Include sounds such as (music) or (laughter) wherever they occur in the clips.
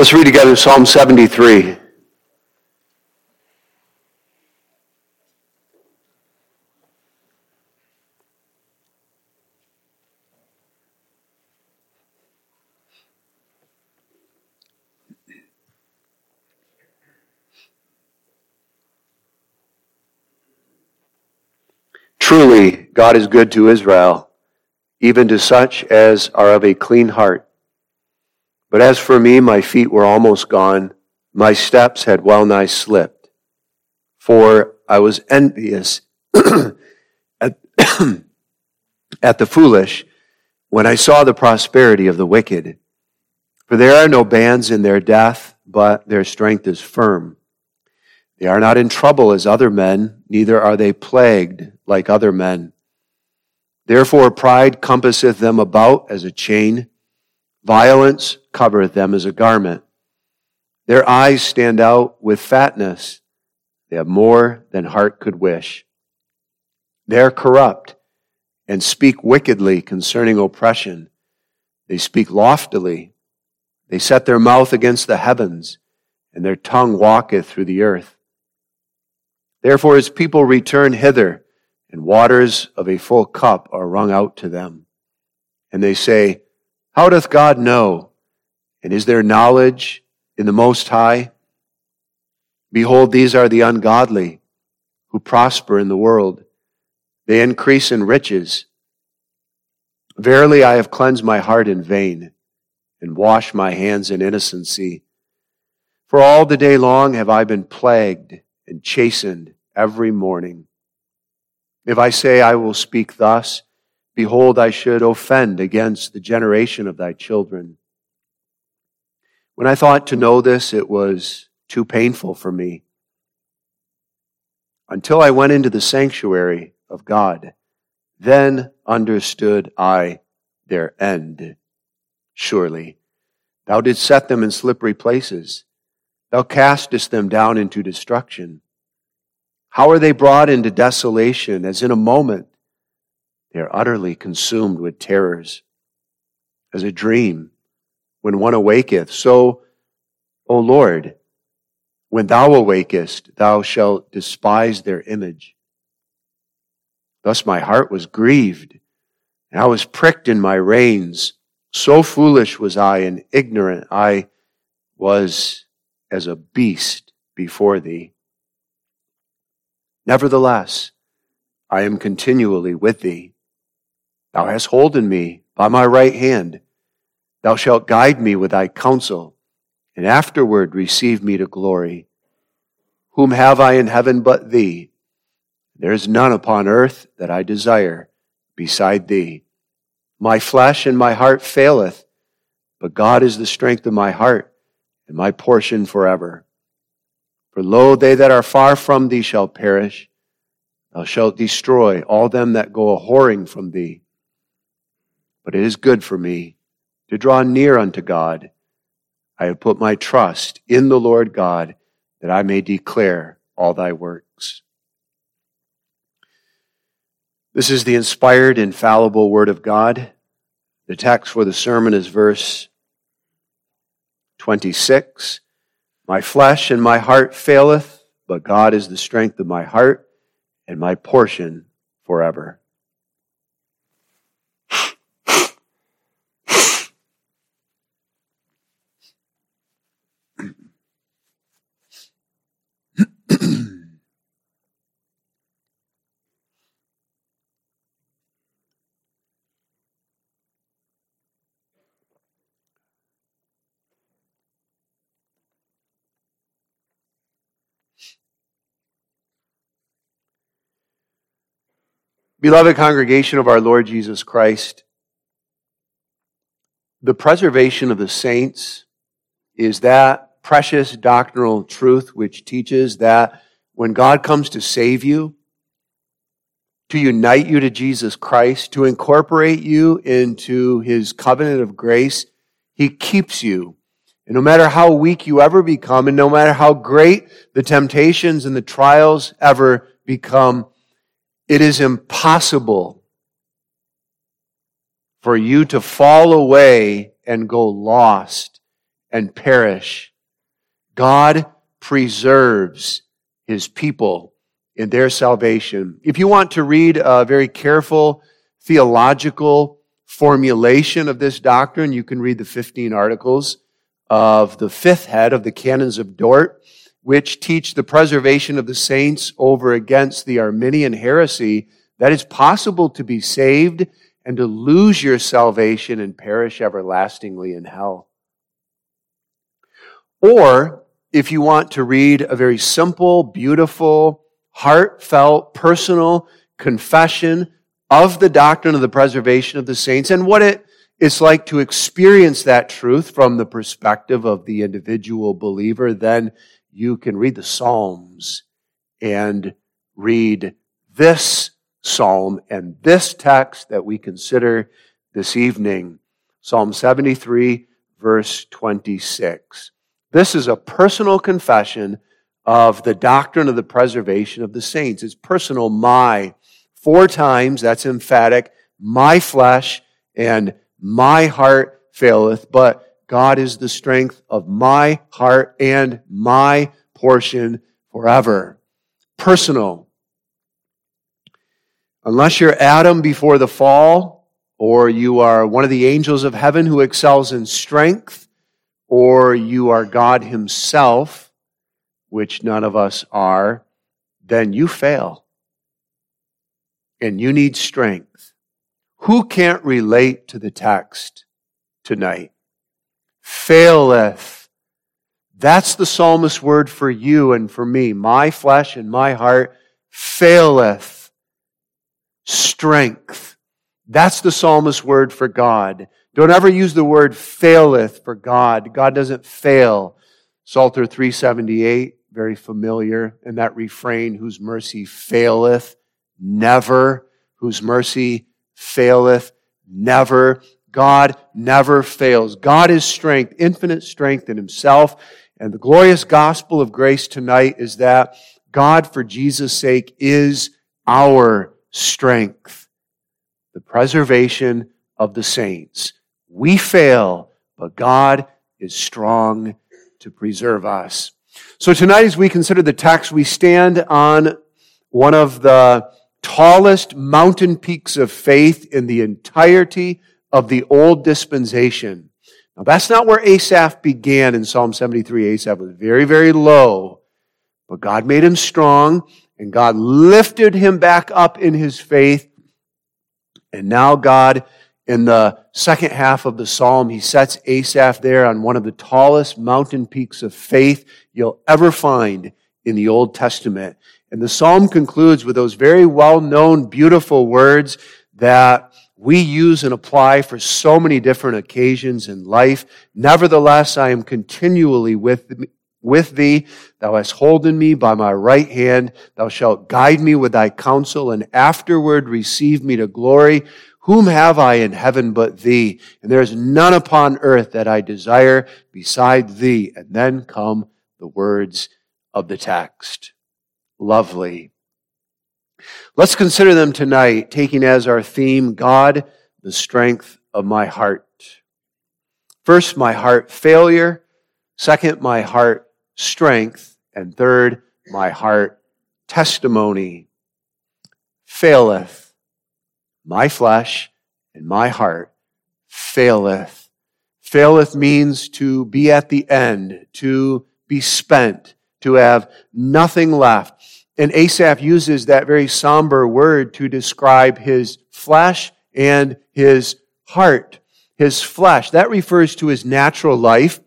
Let's read together Psalm 73. Truly, God is good to Israel, even to such as are of a clean heart. But as for me, my feet were almost gone. My steps had well nigh slipped. For I was envious (clears throat) at, (clears throat) at the foolish when I saw the prosperity of the wicked. For there are no bands in their death, but their strength is firm. They are not in trouble as other men, neither are they plagued like other men. Therefore pride compasseth them about as a chain. Violence covereth them as a garment. Their eyes stand out with fatness. They have more than heart could wish. They are corrupt and speak wickedly concerning oppression. They speak loftily. They set their mouth against the heavens, and their tongue walketh through the earth. Therefore his people return hither, and waters of a full cup are wrung out to them. And they say, How doth God know? And is there knowledge in the Most High? Behold, these are the ungodly who prosper in the world. They increase in riches. Verily, I have cleansed my heart in vain and washed my hands in innocency. For all the day long have I been plagued and chastened every morning. If I say I will speak thus, behold, I should offend against the generation of thy children. When I thought to know this, it was too painful for me. Until I went into the sanctuary of God, then understood I their end. Surely, thou didst set them in slippery places. Thou castest them down into destruction. How are they brought into desolation as in a moment they are utterly consumed with terrors? As a dream when one awaketh, so, O Lord, when thou awakest, thou shalt despise their image. Thus my heart was grieved, and I was pricked in my reins. So foolish was I and ignorant I was as a beast before thee. Nevertheless, I am continually with thee. Thou hast holden me by my right hand. Thou shalt guide me with thy counsel, and afterward receive me to glory. Whom have I in heaven but thee? There is none upon earth that I desire beside thee. My flesh and my heart faileth, but God is the strength of my heart and my portion forever. For lo, they that are far from thee shall perish. Thou shalt destroy all them that go a whoring from thee. But it is good for me to draw near unto God. I have put my trust in the Lord God that I may declare all thy works. This is the inspired, infallible Word of God. The text for the sermon is verse 26. My flesh and my heart faileth, but God is the strength of my heart and my portion forever. Beloved congregation of our Lord Jesus Christ, the preservation of the saints is that precious doctrinal truth which teaches that when God comes to save you, to unite you to Jesus Christ, to incorporate you into his covenant of grace, he keeps you. And no matter how weak you ever become, and no matter how great the temptations and the trials ever become, it is impossible for you to fall away and go lost and perish. God preserves his people in their salvation. If you want to read a very careful theological formulation of this doctrine, you can read the 15 articles of the fifth head of the Canons of Dort, which teach the preservation of the saints over against the Arminian heresy that it's possible to be saved and to lose your salvation and perish everlastingly in hell. Or, if you want to read a very simple, beautiful, heartfelt, personal confession of the doctrine of the preservation of the saints and what it is like to experience that truth from the perspective of the individual believer, then you can read the Psalms and read this psalm and this text that we consider this evening Psalm 73, verse 26. This is a personal confession of the doctrine of the preservation of the saints. It's personal, my. Four times, that's emphatic. My flesh and my heart faileth, but God is the strength of my heart and my portion forever. Personal. Unless you're Adam before the fall, or you are one of the angels of heaven who excels in strength, or you are God Himself, which none of us are, then you fail. And you need strength. Who can't relate to the text tonight? Faileth. That's the psalmist's word for you and for me. My flesh and my heart faileth strength. That's the psalmist's word for God. Don't ever use the word faileth for God. God doesn't fail. Psalter 378, very familiar, and that refrain, whose mercy faileth never, whose mercy faileth never. God never fails. God is strength, infinite strength in himself. And the glorious gospel of grace tonight is that God, for Jesus' sake, is our strength, the preservation of the saints. We fail, but God is strong to preserve us. So tonight, as we consider the text, we stand on one of the tallest mountain peaks of faith in the entirety of the old dispensation. Now, that's not where Asaph began in Psalm 73. Asaph was very, very low, but God made him strong and God lifted him back up in his faith. And now God, in the second half of the psalm, he sets Asaph there on one of the tallest mountain peaks of faith you'll ever find in the Old Testament. And the psalm concludes with those very well known, beautiful words that we use and apply for so many different occasions in life. Nevertheless, I am continually with, with thee. Thou hast holden me by my right hand. Thou shalt guide me with thy counsel and afterward receive me to glory. Whom have I in heaven but thee? And there is none upon earth that I desire beside thee. And then come the words of the text. Lovely. Let's consider them tonight, taking as our theme, God, the strength of my heart. First, my heart failure. Second, my heart strength. And third, my heart testimony faileth. My flesh and my heart faileth. Faileth means to be at the end, to be spent, to have nothing left. And Asaph uses that very somber word to describe his flesh and his heart. His flesh. That refers to his natural life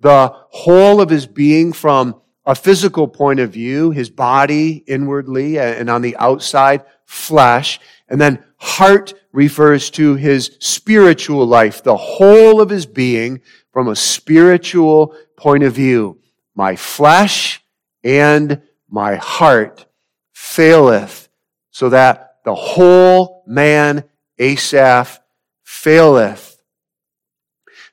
the whole of his being from a physical point of view, his body inwardly and on the outside, flesh. And then heart refers to his spiritual life, the whole of his being from a spiritual point of view. My flesh and my heart faileth, so that the whole man, Asaph, faileth.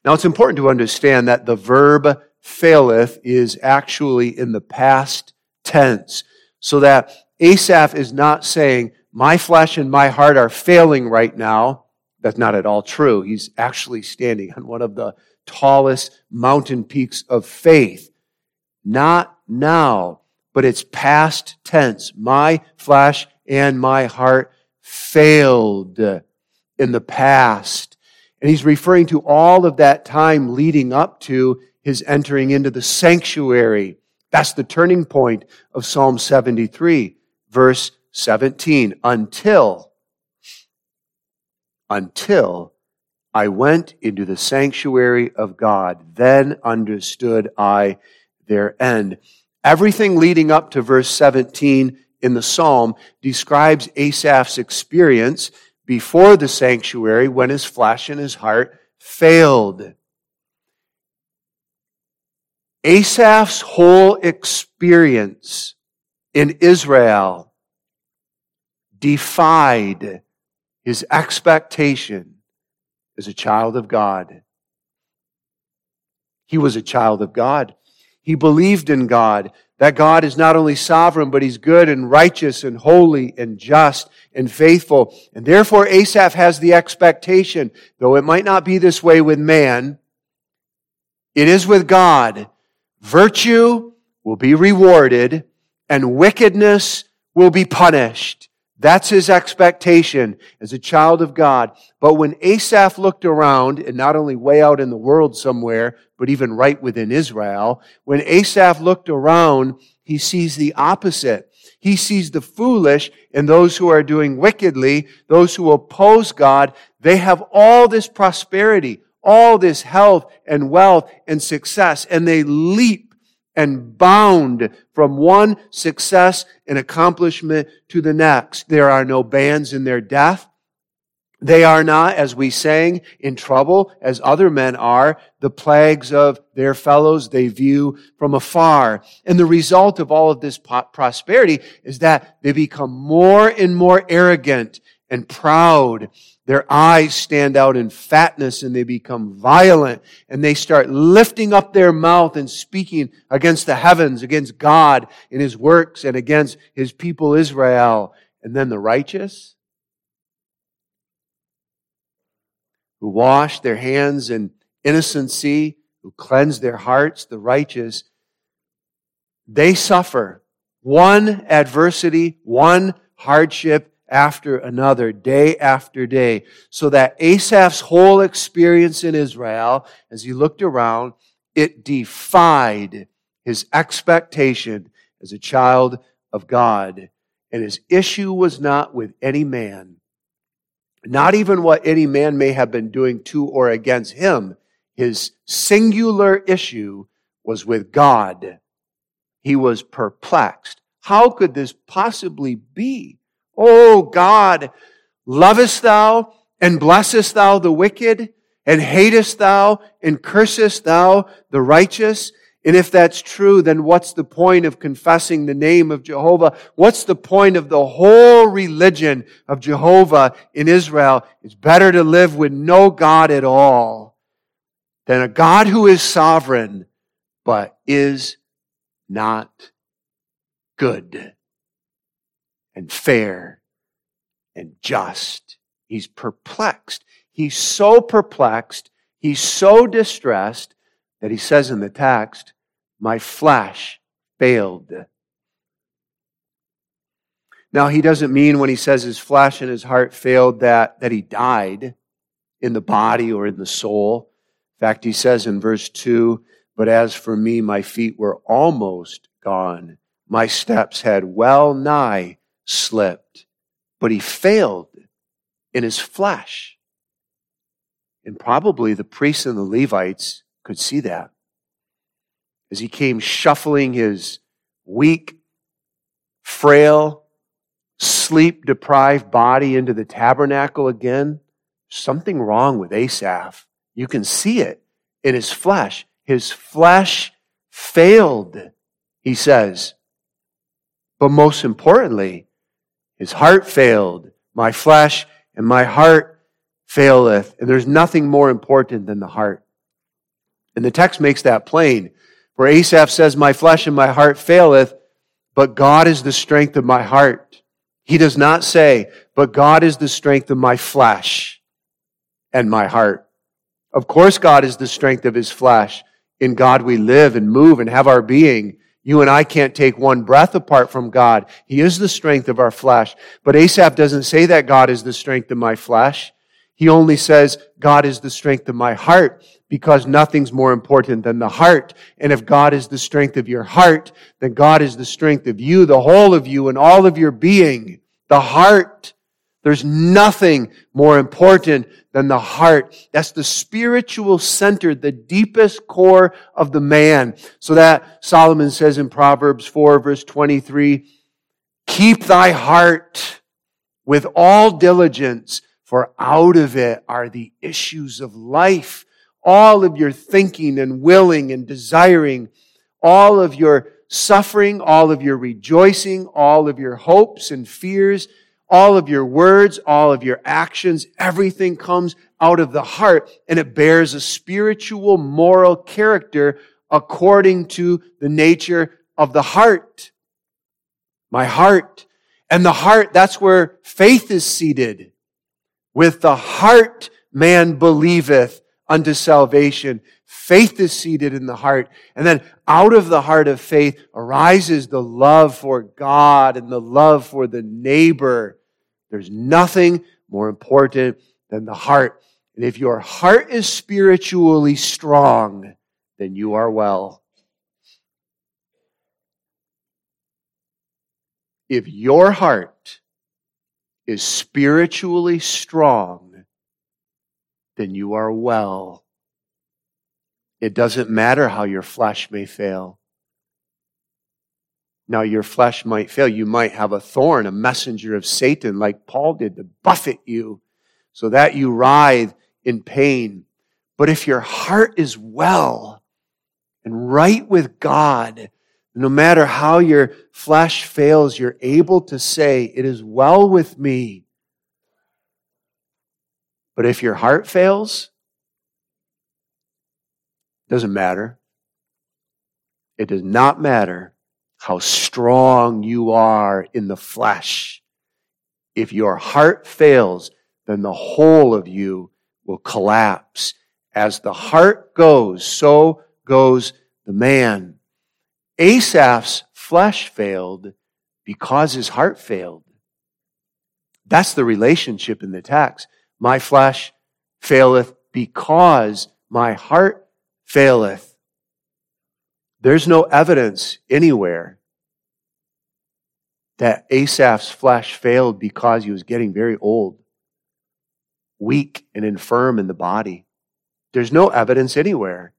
Now it's important to understand that the verb faileth is actually in the past tense, so that Asaph is not saying, my flesh and my heart are failing right now. That's not at all true. He's actually standing on one of the tallest mountain peaks of faith. Not now, but it's past tense. My flesh and my heart failed in the past. And he's referring to all of that time leading up to his entering into the sanctuary. That's the turning point of Psalm 73, verse 17. Until, until I went into the sanctuary of God, then understood I their end. Everything leading up to verse 17 in the psalm describes Asaph's experience before the sanctuary when his flesh and his heart failed. Asaph's whole experience in Israel defied his expectation as a child of God. He was a child of God. He believed in God, that God is not only sovereign, but he's good and righteous and holy and just and faithful. And therefore, Asaph has the expectation, though it might not be this way with man, it is with God. Virtue will be rewarded and wickedness will be punished. That's his expectation as a child of God. But when Asaph looked around, and not only way out in the world somewhere, but even right within Israel, when Asaph looked around, he sees the opposite. He sees the foolish and those who are doing wickedly, those who oppose God. They have all this prosperity, all this health and wealth and success, and they leap and bound from one success and accomplishment to the next. There are no bands in their death. They are not, as we sang, in trouble as other men are. The plagues of their fellows they view from afar. And the result of all of this prosperity is that they become more and more arrogant and proud their eyes stand out in fatness and they become violent and they start lifting up their mouth and speaking against the heavens, against God and His works and against His people Israel. And then the righteous who wash their hands in innocency, who cleanse their hearts, the righteous, they suffer one adversity, one hardship after another, day after day. So that Asaph's whole experience in Israel, as he looked around, it defied his expectation as a child of God. And his issue was not with any man, not even what any man may have been doing to or against him. His singular issue was with God. He was perplexed. How could this possibly be? O God, lovest thou and blessest thou the wicked, and hatest thou and cursest thou the righteous? And if that's true, then what's the point of confessing the name of Jehovah? What's the point of the whole religion of Jehovah in Israel? It's better to live with no God at all than a God who is sovereign, but is not good and fair and just. He's perplexed. He's so perplexed, he's so distressed that he says in the text, My flesh failed. Now, he doesn't mean when he says his flesh and his heart failed that, that he died in the body or in the soul. In fact, he says in verse 2 But as for me, my feet were almost gone. My steps had well nigh slipped, but he failed in his flesh. And probably the priests and the Levites could see that. As he came shuffling his weak, frail, sleep deprived body into the tabernacle again, something wrong with Asaph. You can see it in his flesh. His flesh failed, he says. But most importantly, his heart failed. My flesh and my heart faileth. And there's nothing more important than the heart. And the text makes that plain. For Asaph says, My flesh and my heart faileth, but God is the strength of my heart. He does not say, But God is the strength of my flesh. and my heart. Of course, God is the strength of his flesh. In God we live and move and have our being. You and I can't take one breath apart from God. He is the strength of our flesh. But Asaph doesn't say that God is the strength of my flesh. He only says God is the strength of my heart because nothing's more important than the heart. And if God is the strength of your heart, then God is the strength of you, the whole of you and all of your being. The heart. There's nothing more important than the heart. That's the spiritual center, the deepest core of the man. So that Solomon says in Proverbs 4 verse 23, keep thy heart with all diligence, for out of it are the issues of life. All of your thinking and willing and desiring, all of your suffering, all of your rejoicing, all of your hopes and fears, all of your words, all of your actions, everything comes out of the heart and it bears a spiritual, moral character according to the nature of the heart. My heart. And the heart, that's where faith is seated. With the heart, man believeth unto salvation. Faith is seated in the heart. And then out of the heart of faith arises the love for God and the love for the neighbor. There's nothing more important than the heart. And if your heart is spiritually strong, then you are well. If your heart is spiritually strong, then you are well. It doesn't matter how your flesh may fail. Now, your flesh might fail. You might have a thorn, a messenger of Satan, like Paul did, to buffet you so that you writhe in pain. But if your heart is well and right with God, no matter how your flesh fails, you're able to say, It is well with me. But if your heart fails, doesn't matter. It does not matter how strong you are in the flesh. If your heart fails, then the whole of you will collapse. As the heart goes, so goes the man. Asaph's flesh failed because his heart failed. That's the relationship in the text. My flesh faileth because my heart faileth. There's no evidence anywhere that Asaph's flesh failed because he was getting very old, weak, and infirm in the body. There's no evidence anywhere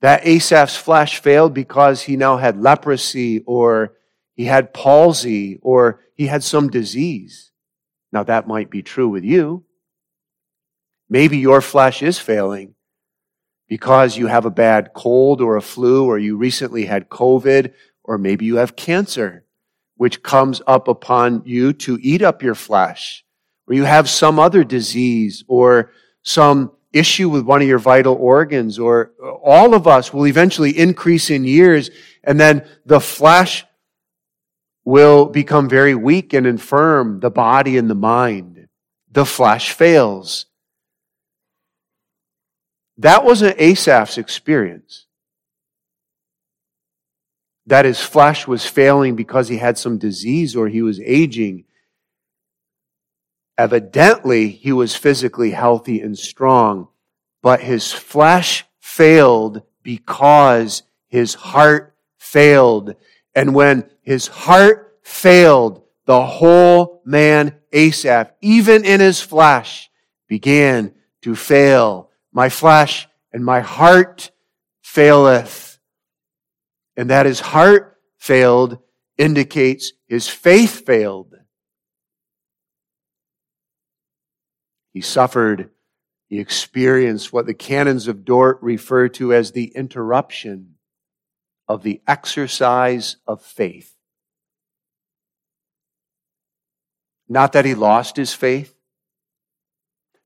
that Asaph's flesh failed because he now had leprosy or he had palsy or he had some disease. Now, that might be true with you. Maybe your flesh is failing because you have a bad cold or a flu, or you recently had COVID, or maybe you have cancer, which comes up upon you to eat up your flesh, or you have some other disease, or some issue with one of your vital organs, or all of us will eventually increase in years, and then the flesh will become very weak and infirm, the body and the mind. The flesh fails. That wasn't Asaph's experience. That his flesh was failing because he had some disease or he was aging. Evidently, he was physically healthy and strong, but his flesh failed because his heart failed. And when his heart failed, the whole man, Asaph, even in his flesh, began to fail my flesh and my heart faileth. And that his heart failed indicates his faith failed. He suffered, he experienced what the canons of Dort refer to as the interruption of the exercise of faith. Not that he lost his faith,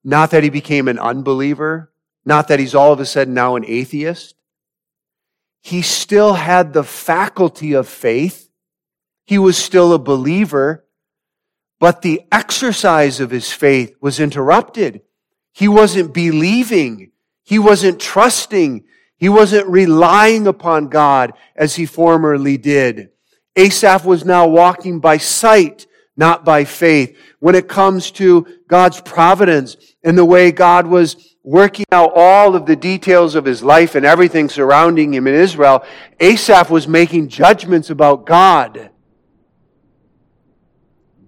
not that he became an unbeliever, not that he's all of a sudden now an atheist. He still had the faculty of faith. He was still a believer, but the exercise of his faith was interrupted. He wasn't believing. He wasn't trusting. He wasn't relying upon God as he formerly did. Asaph was now walking by sight, not by faith. When it comes to God's providence and the way God was working out all of the details of his life and everything surrounding him in Israel, Asaph was making judgments about God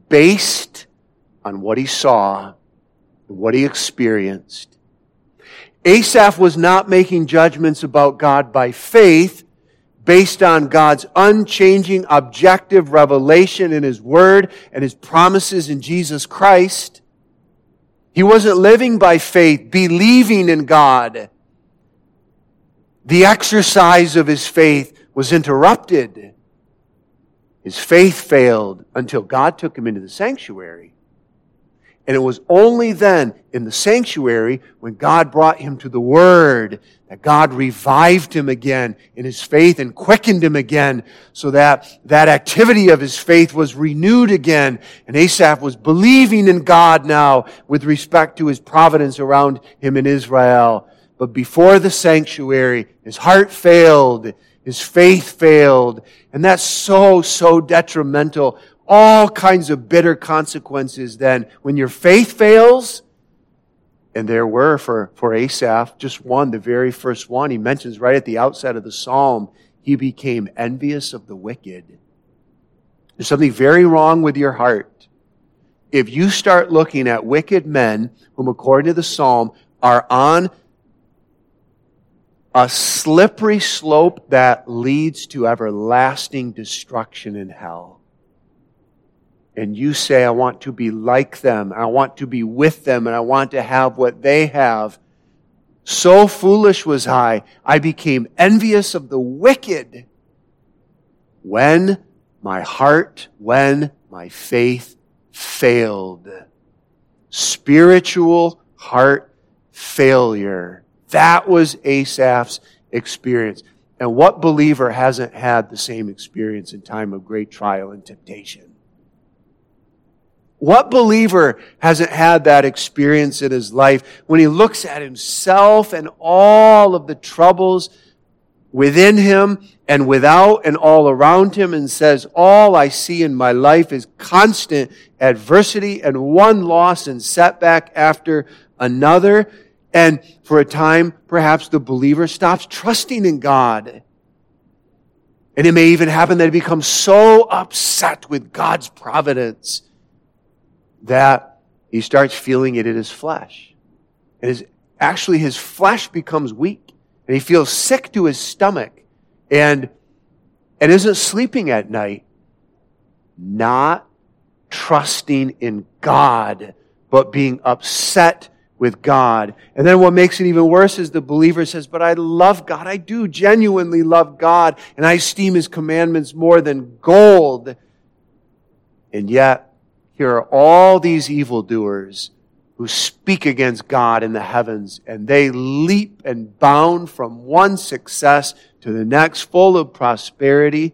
based on what he saw and what he experienced. Asaph was not making judgments about God by faith based on God's unchanging objective revelation in His Word and His promises in Jesus Christ. He wasn't living by faith, believing in God. The exercise of his faith was interrupted. His faith failed until God took him into the sanctuary. And it was only then in the sanctuary when God brought him to the Word that God revived him again in his faith and quickened him again so that that activity of his faith was renewed again. And Asaph was believing in God now with respect to his providence around him in Israel. But before the sanctuary, his heart failed. His faith failed. And that's so, so detrimental all kinds of bitter consequences then. When your faith fails, and there were for, for Asaph, just one, the very first one, he mentions right at the outset of the psalm, he became envious of the wicked. There's something very wrong with your heart. If you start looking at wicked men, whom according to the psalm are on a slippery slope that leads to everlasting destruction in hell and you say, I want to be like them, I want to be with them, and I want to have what they have. So foolish was I, I became envious of the wicked when my heart, when my faith failed. Spiritual heart failure. That was Asaph's experience. And what believer hasn't had the same experience in time of great trial and temptation? What believer hasn't had that experience in his life when he looks at himself and all of the troubles within him and without and all around him and says, all I see in my life is constant adversity and one loss and setback after another. And for a time, perhaps the believer stops trusting in God. And it may even happen that he becomes so upset with God's providence that he starts feeling it in his flesh. And his, actually his flesh becomes weak and he feels sick to his stomach and, and isn't sleeping at night, not trusting in God, but being upset with God. And then what makes it even worse is the believer says, but I love God. I do genuinely love God and I esteem his commandments more than gold. And yet here are all these evildoers who speak against God in the heavens, and they leap and bound from one success to the next, full of prosperity.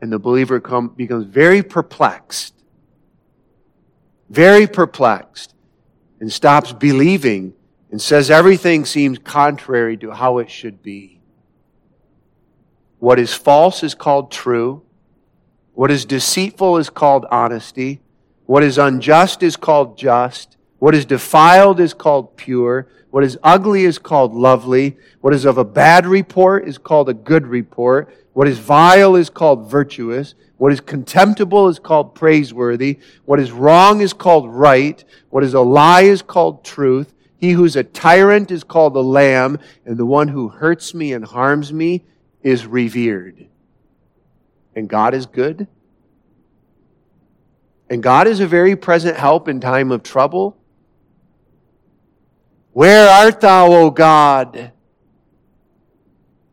And the believer come, becomes very perplexed, very perplexed, and stops believing and says everything seems contrary to how it should be. What is false is called true. What is deceitful is called honesty. What is unjust is called just. What is defiled is called pure. What is ugly is called lovely. What is of a bad report is called a good report. What is vile is called virtuous. What is contemptible is called praiseworthy. What is wrong is called right. What is a lie is called truth. He who's a tyrant is called a lamb, and the one who hurts me and harms me is revered and God is good. And God is a very present help in time of trouble. Where art thou, O God?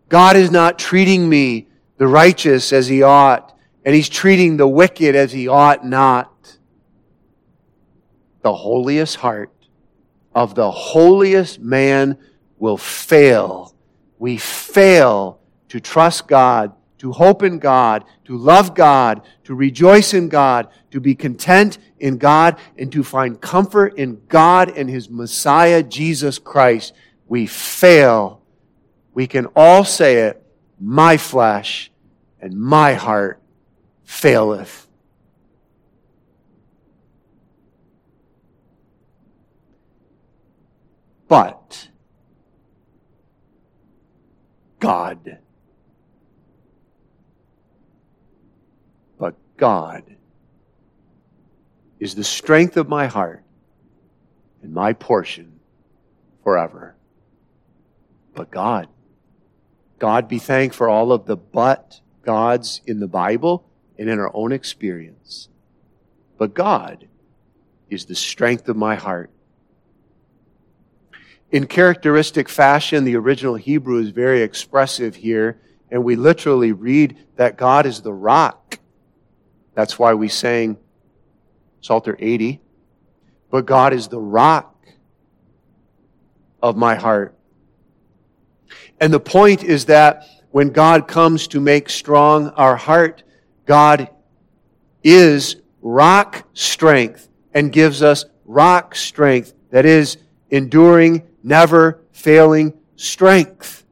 God is not treating me, the righteous, as he ought, and he's treating the wicked as he ought not. The holiest heart of the holiest man will fail. We fail to trust God to hope in God, to love God, to rejoice in God, to be content in God, and to find comfort in God and His Messiah, Jesus Christ, we fail. We can all say it, my flesh and my heart faileth. But God. But God is the strength of my heart and my portion forever. But God. God be thanked for all of the but gods in the Bible and in our own experience. But God is the strength of my heart. In characteristic fashion, the original Hebrew is very expressive here, and we literally read that God is the rock. That's why we sang Psalter 80. But God is the rock of my heart. And the point is that when God comes to make strong our heart, God is rock strength and gives us rock strength that is enduring, never failing strength.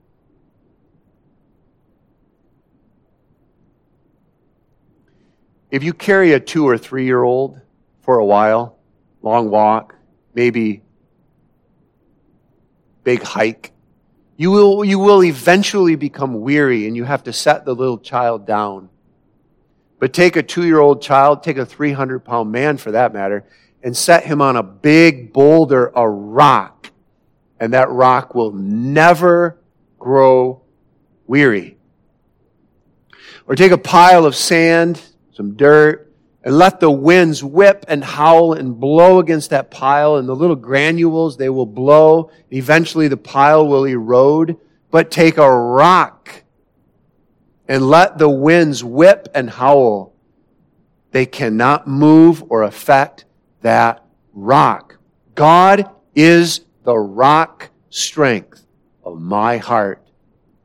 If you carry a two or three year old for a while, long walk, maybe big hike, you will, you will eventually become weary and you have to set the little child down. But take a two year old child, take a 300 pound man for that matter, and set him on a big boulder, a rock, and that rock will never grow weary. Or take a pile of sand, some dirt, and let the winds whip and howl and blow against that pile and the little granules they will blow. Eventually the pile will erode. But take a rock and let the winds whip and howl. They cannot move or affect that rock. God is the rock strength of my heart.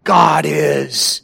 God is.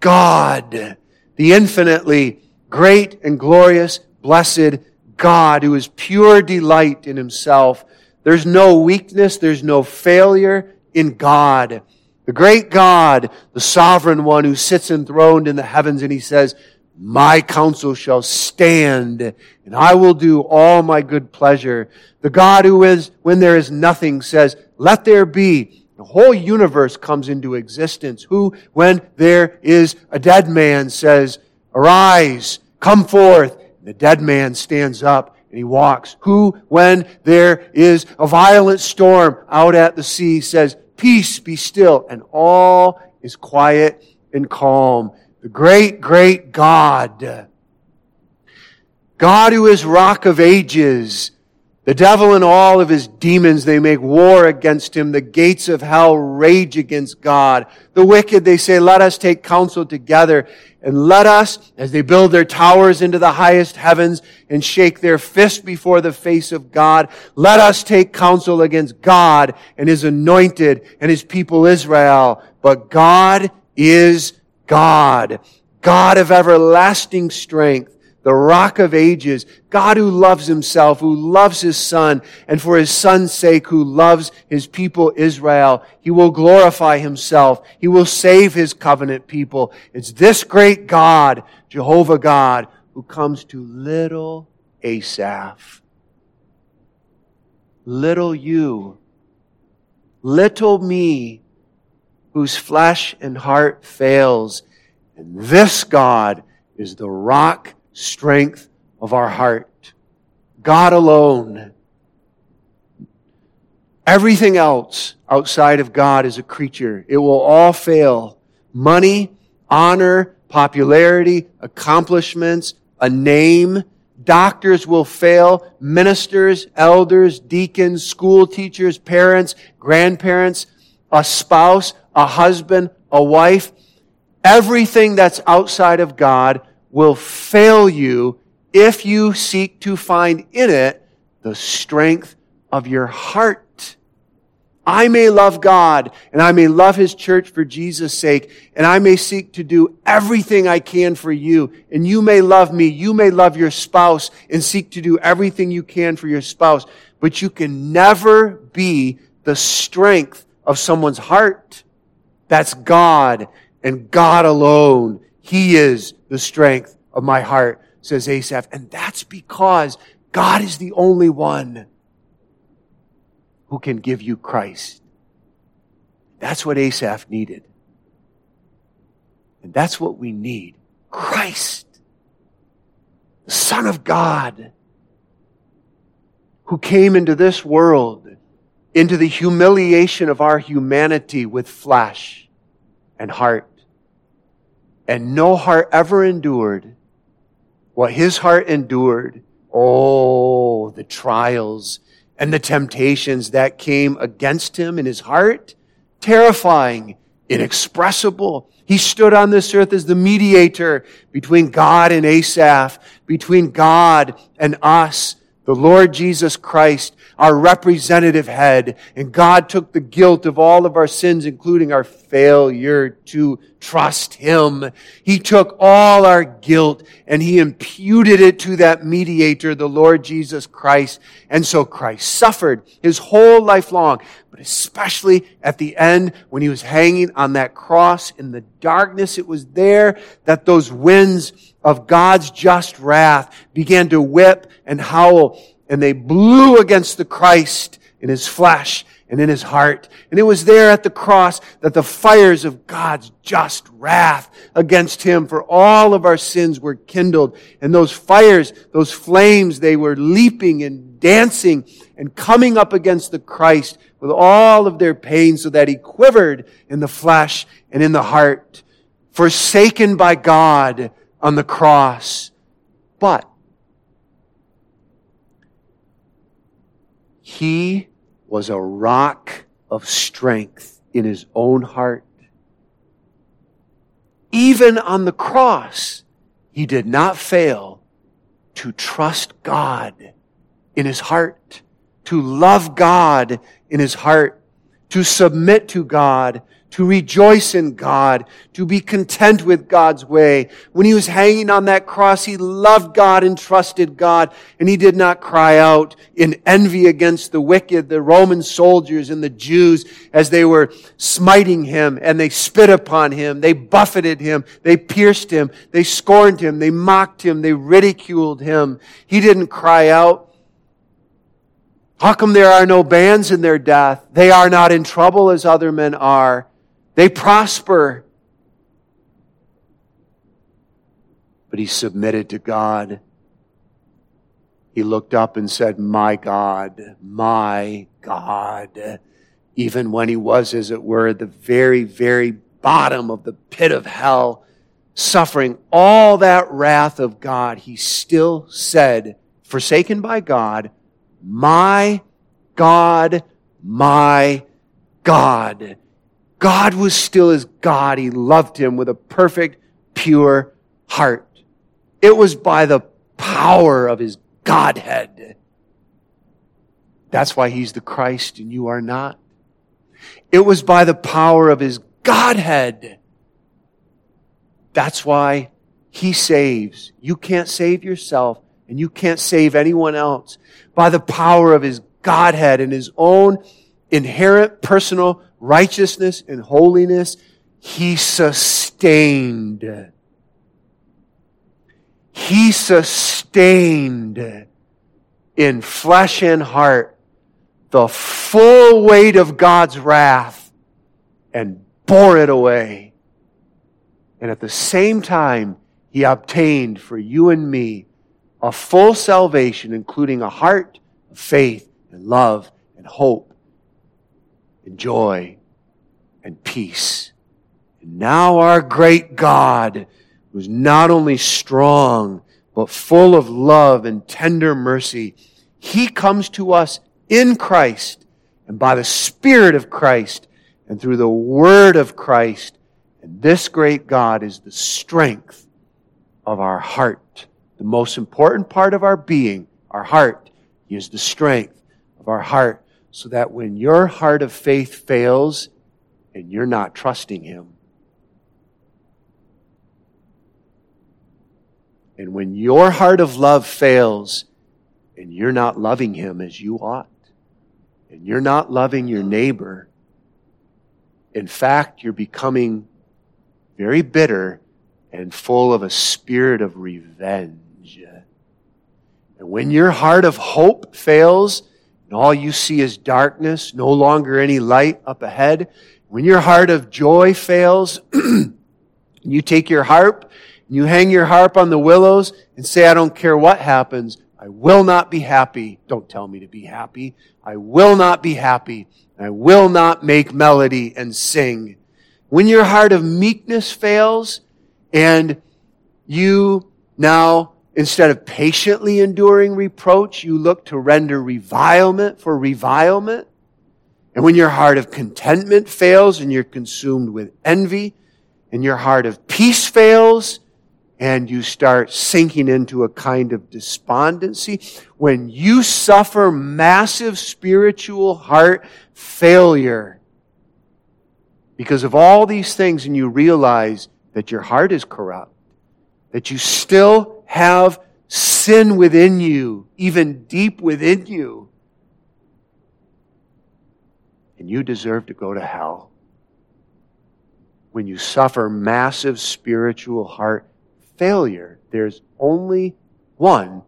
God the infinitely great and glorious, blessed God who is pure delight in himself. There's no weakness, there's no failure in God. The great God, the sovereign one who sits enthroned in the heavens, and he says, My counsel shall stand, and I will do all my good pleasure. The God who is, when there is nothing, says, Let there be. The whole universe comes into existence. Who, when there is a dead man, says, Arise, come forth. And The dead man stands up and he walks. Who, when there is a violent storm out at the sea, says, Peace, be still. And all is quiet and calm. The great, great God. God who is rock of ages the devil and all of his demons, they make war against him. The gates of hell rage against God. The wicked, they say, let us take counsel together and let us, as they build their towers into the highest heavens and shake their fist before the face of God, let us take counsel against God and his anointed and his people Israel. But God is God. God of everlasting strength the rock of ages, God who loves himself, who loves his son, and for his son's sake, who loves his people Israel. He will glorify himself. He will save his covenant people. It's this great God, Jehovah God, who comes to little Asaph. Little you. Little me, whose flesh and heart fails. And this God is the rock strength of our heart. God alone. Everything else outside of God is a creature. It will all fail. Money, honor, popularity, accomplishments, a name, doctors will fail, ministers, elders, deacons, school teachers, parents, grandparents, a spouse, a husband, a wife. Everything that's outside of God will fail you if you seek to find in it the strength of your heart. I may love God and I may love His church for Jesus' sake, and I may seek to do everything I can for you, and you may love me, you may love your spouse and seek to do everything you can for your spouse, but you can never be the strength of someone's heart. That's God and God alone. He is the strength of my heart, says Asaph. And that's because God is the only one who can give you Christ. That's what Asaph needed. And that's what we need. Christ, the Son of God, who came into this world, into the humiliation of our humanity with flesh and heart. And no heart ever endured what his heart endured. Oh, the trials and the temptations that came against him in his heart. Terrifying, inexpressible. He stood on this earth as the mediator between God and Asaph, between God and us, the Lord Jesus Christ, our representative head. And God took the guilt of all of our sins, including our failure to trust Him. He took all our guilt and He imputed it to that mediator, the Lord Jesus Christ. And so Christ suffered His whole life long, but especially at the end when He was hanging on that cross in the darkness, it was there that those winds of God's just wrath began to whip and howl and they blew against the Christ in his flesh and in his heart. And it was there at the cross that the fires of God's just wrath against him for all of our sins were kindled. And those fires, those flames, they were leaping and dancing and coming up against the Christ with all of their pain so that he quivered in the flesh and in the heart, forsaken by God on the cross. But He was a rock of strength in his own heart. Even on the cross, he did not fail to trust God in his heart, to love God in his heart, to submit to God to rejoice in God, to be content with God's way. When he was hanging on that cross, he loved God and trusted God, and he did not cry out in envy against the wicked, the Roman soldiers and the Jews as they were smiting him and they spit upon him, they buffeted him, they pierced him, they scorned him, they mocked him, they ridiculed him. He didn't cry out. How come there are no bands in their death? They are not in trouble as other men are. They prosper. But he submitted to God. He looked up and said, My God, my God. Even when he was, as it were, at the very, very bottom of the pit of hell, suffering all that wrath of God, he still said, forsaken by God, My God, my God. God was still his God. He loved him with a perfect, pure heart. It was by the power of his Godhead. That's why he's the Christ and you are not. It was by the power of his Godhead. That's why he saves. You can't save yourself and you can't save anyone else. By the power of his Godhead and his own inherent personal righteousness and holiness, he sustained. He sustained in flesh and heart the full weight of God's wrath and bore it away. And at the same time, he obtained for you and me a full salvation, including a heart of faith and love and hope and joy and peace. And now our great God, who's not only strong, but full of love and tender mercy, he comes to us in Christ and by the Spirit of Christ and through the Word of Christ. And this great God is the strength of our heart, the most important part of our being, our heart. He is the strength of our heart so that when your heart of faith fails and you're not trusting Him, and when your heart of love fails and you're not loving Him as you ought, and you're not loving your neighbor, in fact, you're becoming very bitter and full of a spirit of revenge. And when your heart of hope fails and all you see is darkness, no longer any light up ahead, when your heart of joy fails, (clears throat) you take your harp, and you hang your harp on the willows and say, I don't care what happens. I will not be happy. Don't tell me to be happy. I will not be happy. I will not make melody and sing. When your heart of meekness fails and you now, instead of patiently enduring reproach, you look to render revilement for revilement. And when your heart of contentment fails and you're consumed with envy, and your heart of peace fails, and you start sinking into a kind of despondency, when you suffer massive spiritual heart failure because of all these things, and you realize that your heart is corrupt, that you still have sin within you, even deep within you, and you deserve to go to hell. When you suffer massive spiritual heart failure, there's only one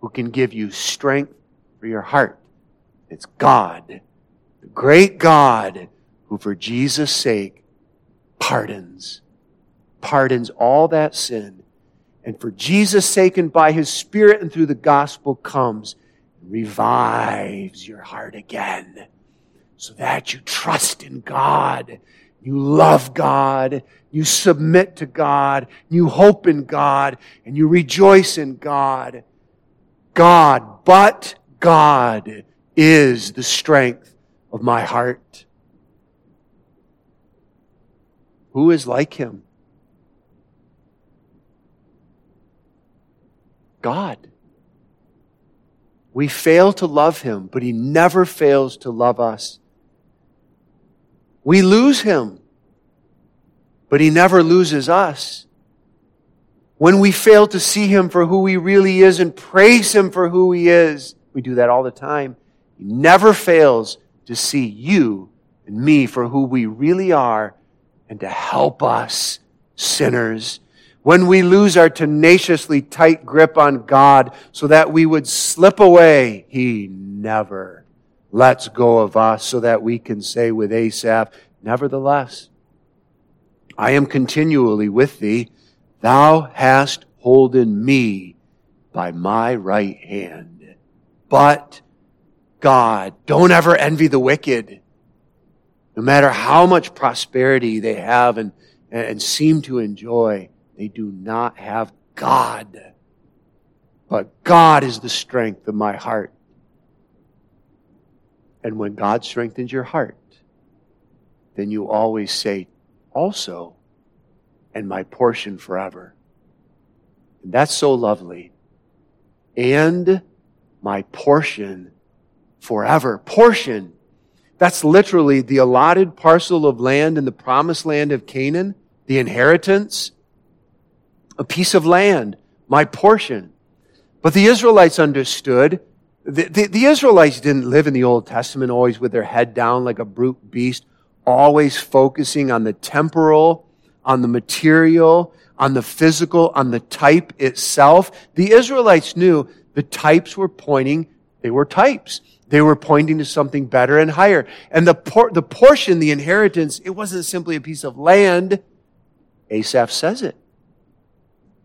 who can give you strength for your heart. It's God, the great God who, for Jesus' sake, pardons, pardons all that sin. And for Jesus' sake and by his Spirit and through the gospel comes, revives your heart again so that you trust in God you love God. You submit to God. You hope in God. And you rejoice in God. God, but God is the strength of my heart. Who is like him? God. We fail to love him, but he never fails to love us. We lose him, but he never loses us. When we fail to see him for who he really is and praise him for who he is, we do that all the time. He never fails to see you and me for who we really are and to help us, sinners. When we lose our tenaciously tight grip on God so that we would slip away, he never lets go of us so that we can say with Asaph, Nevertheless, I am continually with thee. Thou hast holden me by my right hand. But God, don't ever envy the wicked. No matter how much prosperity they have and, and seem to enjoy, they do not have God. But God is the strength of my heart. And when God strengthens your heart, then you always say, also, and my portion forever. And that's so lovely. And my portion forever. Portion. That's literally the allotted parcel of land in the promised land of Canaan, the inheritance, a piece of land, my portion. But the Israelites understood the, the, the, Israelites didn't live in the Old Testament always with their head down like a brute beast, always focusing on the temporal, on the material, on the physical, on the type itself. The Israelites knew the types were pointing, they were types. They were pointing to something better and higher. And the, por- the portion, the inheritance, it wasn't simply a piece of land. Asaph says it.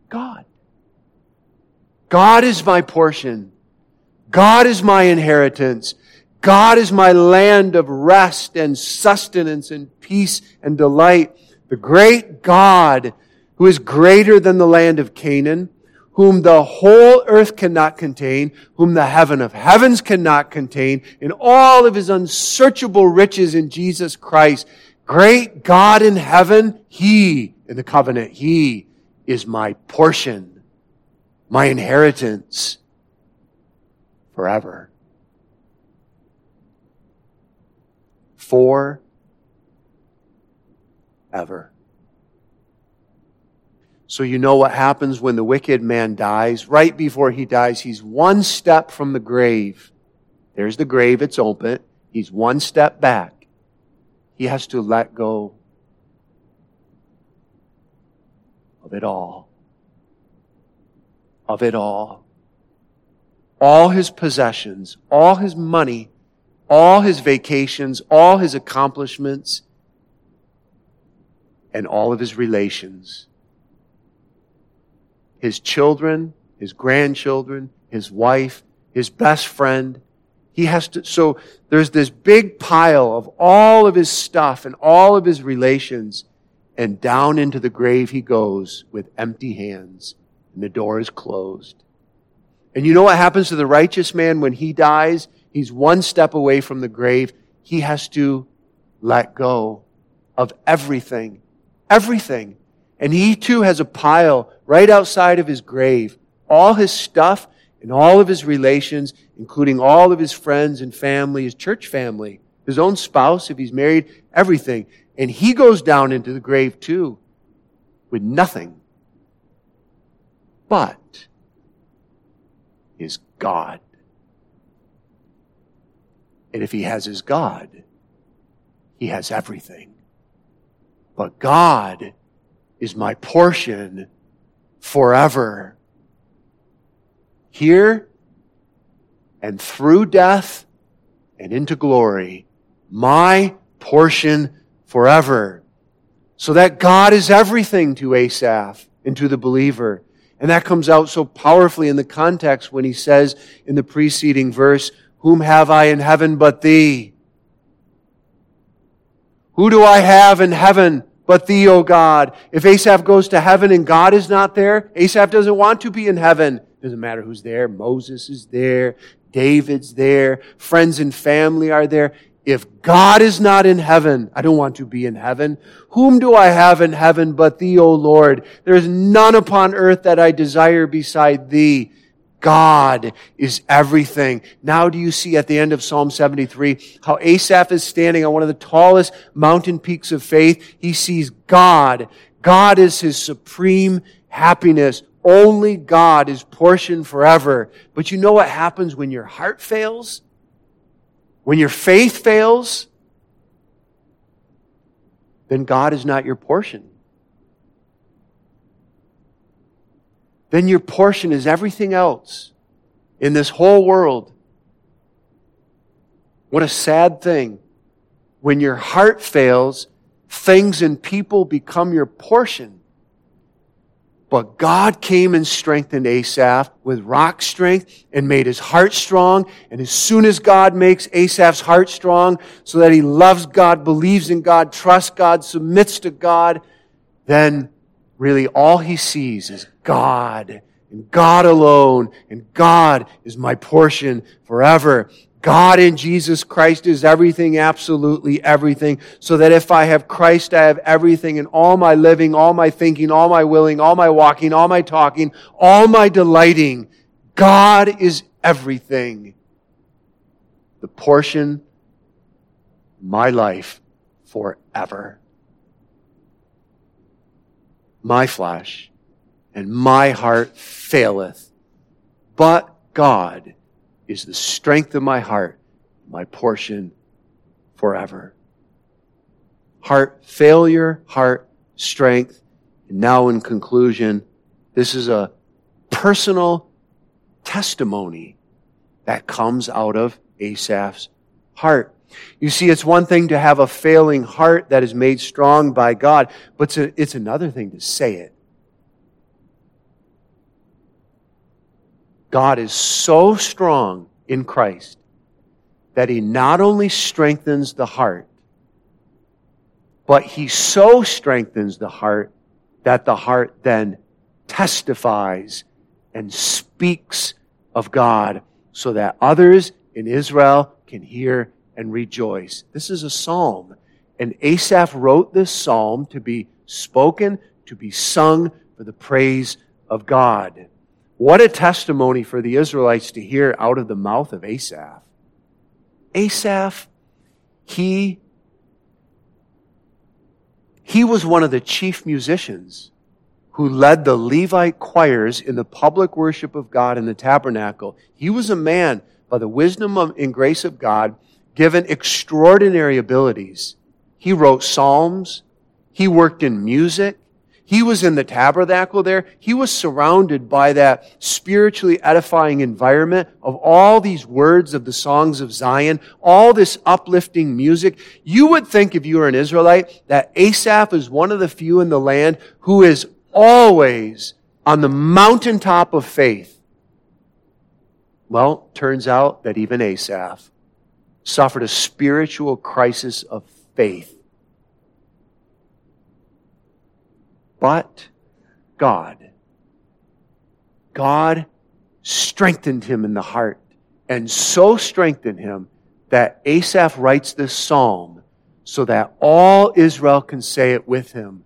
God. God is my portion. God is my inheritance. God is my land of rest and sustenance and peace and delight. The great God who is greater than the land of Canaan, whom the whole earth cannot contain, whom the heaven of heavens cannot contain, in all of his unsearchable riches in Jesus Christ. Great God in heaven, He, in the covenant, He is my portion, my inheritance forever. for ever. So you know what happens when the wicked man dies. Right before he dies, he's one step from the grave. There's the grave, it's open. He's one step back. He has to let go of it all. Of it all. All his possessions, all his money, all his vacations, all his accomplishments, and all of his relations. His children, his grandchildren, his wife, his best friend. He has to, so there's this big pile of all of his stuff and all of his relations, and down into the grave he goes with empty hands, and the door is closed. And you know what happens to the righteous man when he dies? He's one step away from the grave. He has to let go of everything Everything. And he too has a pile right outside of his grave. All his stuff and all of his relations, including all of his friends and family, his church family, his own spouse, if he's married, everything. And he goes down into the grave too with nothing but his God. And if he has his God, he has everything. But God is my portion forever. Here and through death and into glory, my portion forever. So that God is everything to Asaph and to the believer. And that comes out so powerfully in the context when he says in the preceding verse, Whom have I in heaven but thee? Who do I have in heaven but thee, O God? If Asaph goes to heaven and God is not there, Asaph doesn't want to be in heaven. Doesn't matter who's there. Moses is there. David's there. Friends and family are there. If God is not in heaven, I don't want to be in heaven. Whom do I have in heaven but thee, O Lord? There is none upon earth that I desire beside thee. God is everything. Now do you see at the end of Psalm 73 how Asaph is standing on one of the tallest mountain peaks of faith? He sees God. God is his supreme happiness. Only God is portion forever. But you know what happens when your heart fails? When your faith fails? Then God is not your portion. then your portion is everything else in this whole world. What a sad thing. When your heart fails, things and people become your portion. But God came and strengthened Asaph with rock strength and made his heart strong. And as soon as God makes Asaph's heart strong so that he loves God, believes in God, trusts God, submits to God, then really all he sees is God and God alone, and God is my portion forever. God in Jesus Christ is everything, absolutely everything. So that if I have Christ, I have everything in all my living, all my thinking, all my willing, all my walking, all my talking, all my delighting. God is everything. The portion, my life forever my flesh, and my heart faileth. But God is the strength of my heart, my portion forever. Heart failure, heart strength. And now, in conclusion, this is a personal testimony that comes out of Asaph's heart. You see, it's one thing to have a failing heart that is made strong by God, but it's another thing to say it. God is so strong in Christ that he not only strengthens the heart, but he so strengthens the heart that the heart then testifies and speaks of God so that others in Israel can hear and rejoice. This is a psalm. And Asaph wrote this psalm to be spoken, to be sung for the praise of God. What a testimony for the Israelites to hear out of the mouth of Asaph. Asaph, he He was one of the chief musicians who led the Levite choirs in the public worship of God in the tabernacle. He was a man by the wisdom and grace of God given extraordinary abilities. He wrote psalms. He worked in music. He was in the tabernacle there. He was surrounded by that spiritually edifying environment of all these words of the songs of Zion, all this uplifting music. You would think if you were an Israelite that Asaph is one of the few in the land who is always on the mountaintop of faith. Well, turns out that even Asaph suffered a spiritual crisis of faith but God. God strengthened him in the heart and so strengthened him that Asaph writes this psalm so that all Israel can say it with him.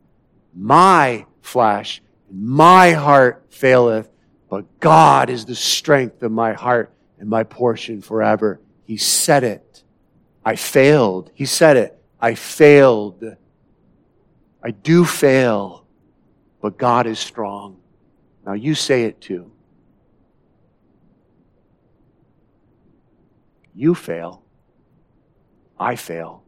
My flesh, my heart faileth, but God is the strength of my heart and my portion forever. He said it. I failed. He said it. I failed. I do fail but God is strong. Now you say it too. You fail. I fail.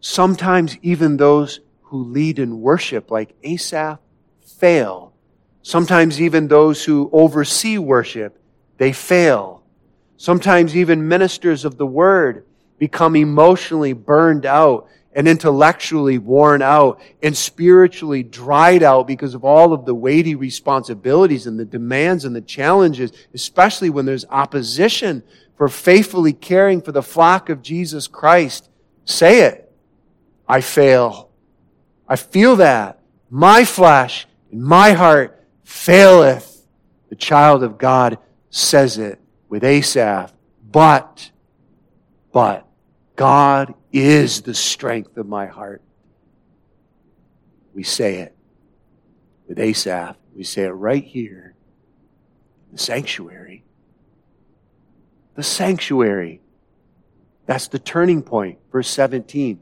Sometimes even those who lead in worship, like Asaph, fail. Sometimes even those who oversee worship, they fail. Sometimes even ministers of the word become emotionally burned out and intellectually worn out and spiritually dried out because of all of the weighty responsibilities and the demands and the challenges, especially when there's opposition for faithfully caring for the flock of Jesus Christ. Say it. I fail. I feel that. My flesh and my heart faileth. The child of God says it with Asaph. But, but, God is the strength of my heart. We say it with Asaph. We say it right here in the sanctuary. The sanctuary. That's the turning point. Verse 17.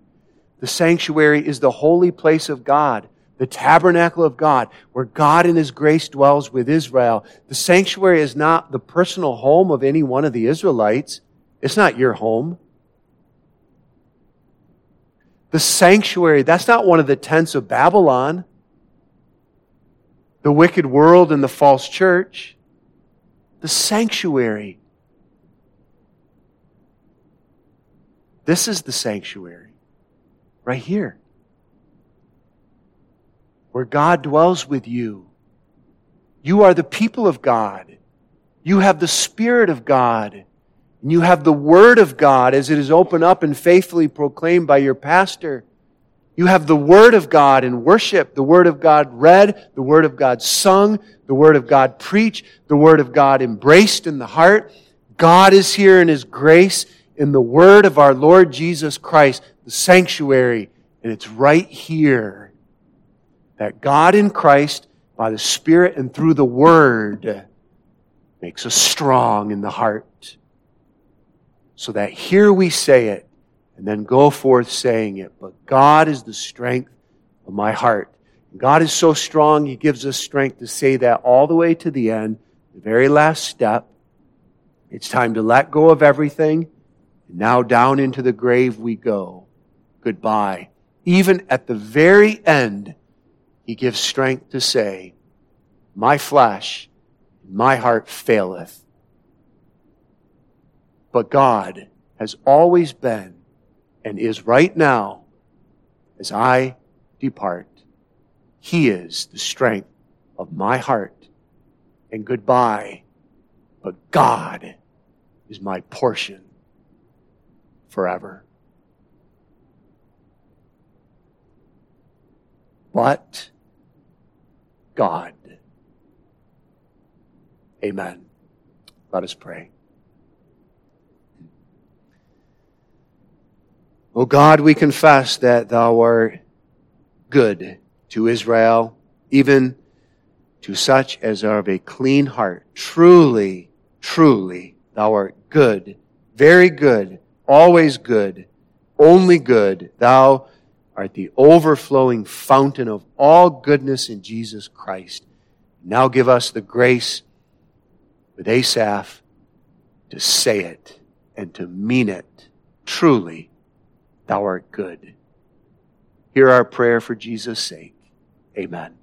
The sanctuary is the holy place of God, the tabernacle of God, where God in His grace dwells with Israel. The sanctuary is not the personal home of any one of the Israelites. It's not your home. The sanctuary, that's not one of the tents of Babylon, the wicked world and the false church. The sanctuary. This is the sanctuary, right here, where God dwells with you. You are the people of God. You have the Spirit of God. And you have the Word of God as it is opened up and faithfully proclaimed by your pastor. You have the Word of God in worship, the Word of God read, the Word of God sung, the Word of God preached, the Word of God embraced in the heart. God is here in His grace in the Word of our Lord Jesus Christ, the sanctuary. And it's right here that God in Christ, by the Spirit and through the Word, makes us strong in the heart so that here we say it and then go forth saying it. But God is the strength of my heart. God is so strong, He gives us strength to say that all the way to the end, the very last step. It's time to let go of everything. And now down into the grave we go. Goodbye. Even at the very end, He gives strength to say, My flesh, my heart faileth but God has always been and is right now as I depart. He is the strength of my heart. And goodbye. But God is my portion forever. But God. Amen. Let us pray. O God, we confess that thou art good to Israel, even to such as are of a clean heart. Truly, truly, thou art good, very good, always good, only good. Thou art the overflowing fountain of all goodness in Jesus Christ. Now give us the grace with Asaph to say it and to mean it truly thou art good. Hear our prayer for Jesus' sake. Amen.